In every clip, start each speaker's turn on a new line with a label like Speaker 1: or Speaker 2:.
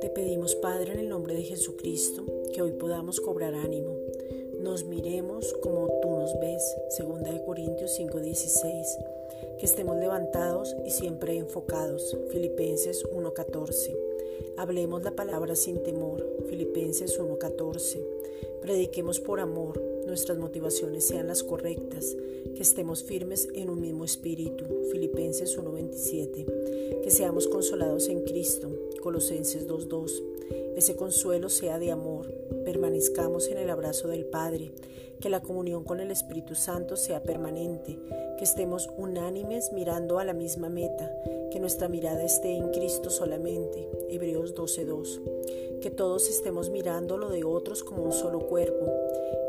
Speaker 1: Te pedimos, Padre, en el nombre de Jesucristo, que hoy podamos cobrar ánimo. Nos miremos como tú nos ves, segunda de Corintios 5:16. Que estemos levantados y siempre enfocados, Filipenses 1:14. Hablemos la palabra sin temor, Filipenses 1:14. Prediquemos por amor, nuestras motivaciones sean las correctas, que estemos firmes en un mismo espíritu, Filipenses 1:27, que seamos consolados en Cristo, Colosenses 2:2. Ese consuelo sea de amor, permanezcamos en el abrazo del Padre, que la comunión con el Espíritu Santo sea permanente, que estemos unánimes mirando a la misma meta, que nuestra mirada esté en Cristo solamente, Hebreos 12:2, que todos estemos mirando lo de otros como un solo cuerpo,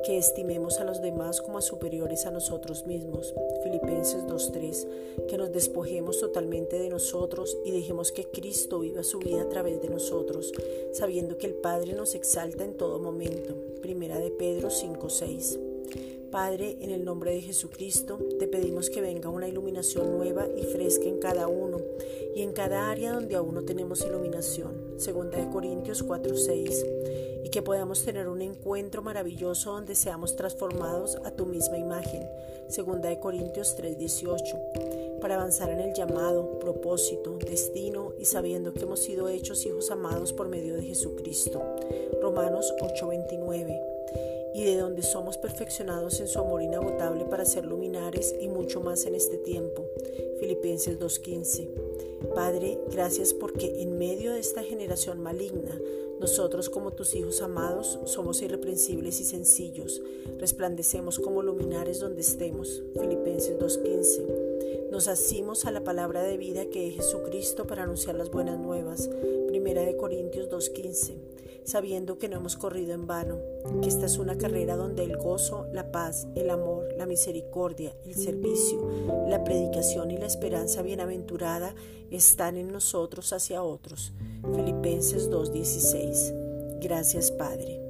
Speaker 1: que estimemos a los demás como superiores a nosotros mismos. Filipenses 2.3, que nos despojemos totalmente de nosotros y dejemos que Cristo viva su vida a través de nosotros, sabiendo que el Padre nos exalta en todo momento. Primera de Pedro 5.6. Padre, en el nombre de Jesucristo, te pedimos que venga una iluminación nueva y fresca en cada uno y en cada área donde aún no tenemos iluminación. Segunda de Corintios 4:6 y que podamos tener un encuentro maravilloso donde seamos transformados a tu misma imagen. Segunda de Corintios 3:18 para avanzar en el llamado, propósito, destino y sabiendo que hemos sido hechos hijos amados por medio de Jesucristo. Romanos 8:29 y de donde somos perfeccionados en su amor inagotable para ser luminares y mucho más en este tiempo. Filipenses 2.15. Padre, gracias porque en medio de esta generación maligna, nosotros como tus hijos amados somos irreprensibles y sencillos, resplandecemos como luminares donde estemos. Filipenses 2.15. Nos asimos a la palabra de vida que es Jesucristo para anunciar las buenas nuevas. Primera de Corintios 2.15 sabiendo que no hemos corrido en vano, que esta es una carrera donde el gozo, la paz, el amor, la misericordia, el servicio, la predicación y la esperanza bienaventurada están en nosotros hacia otros. Filipenses 2.16. Gracias Padre.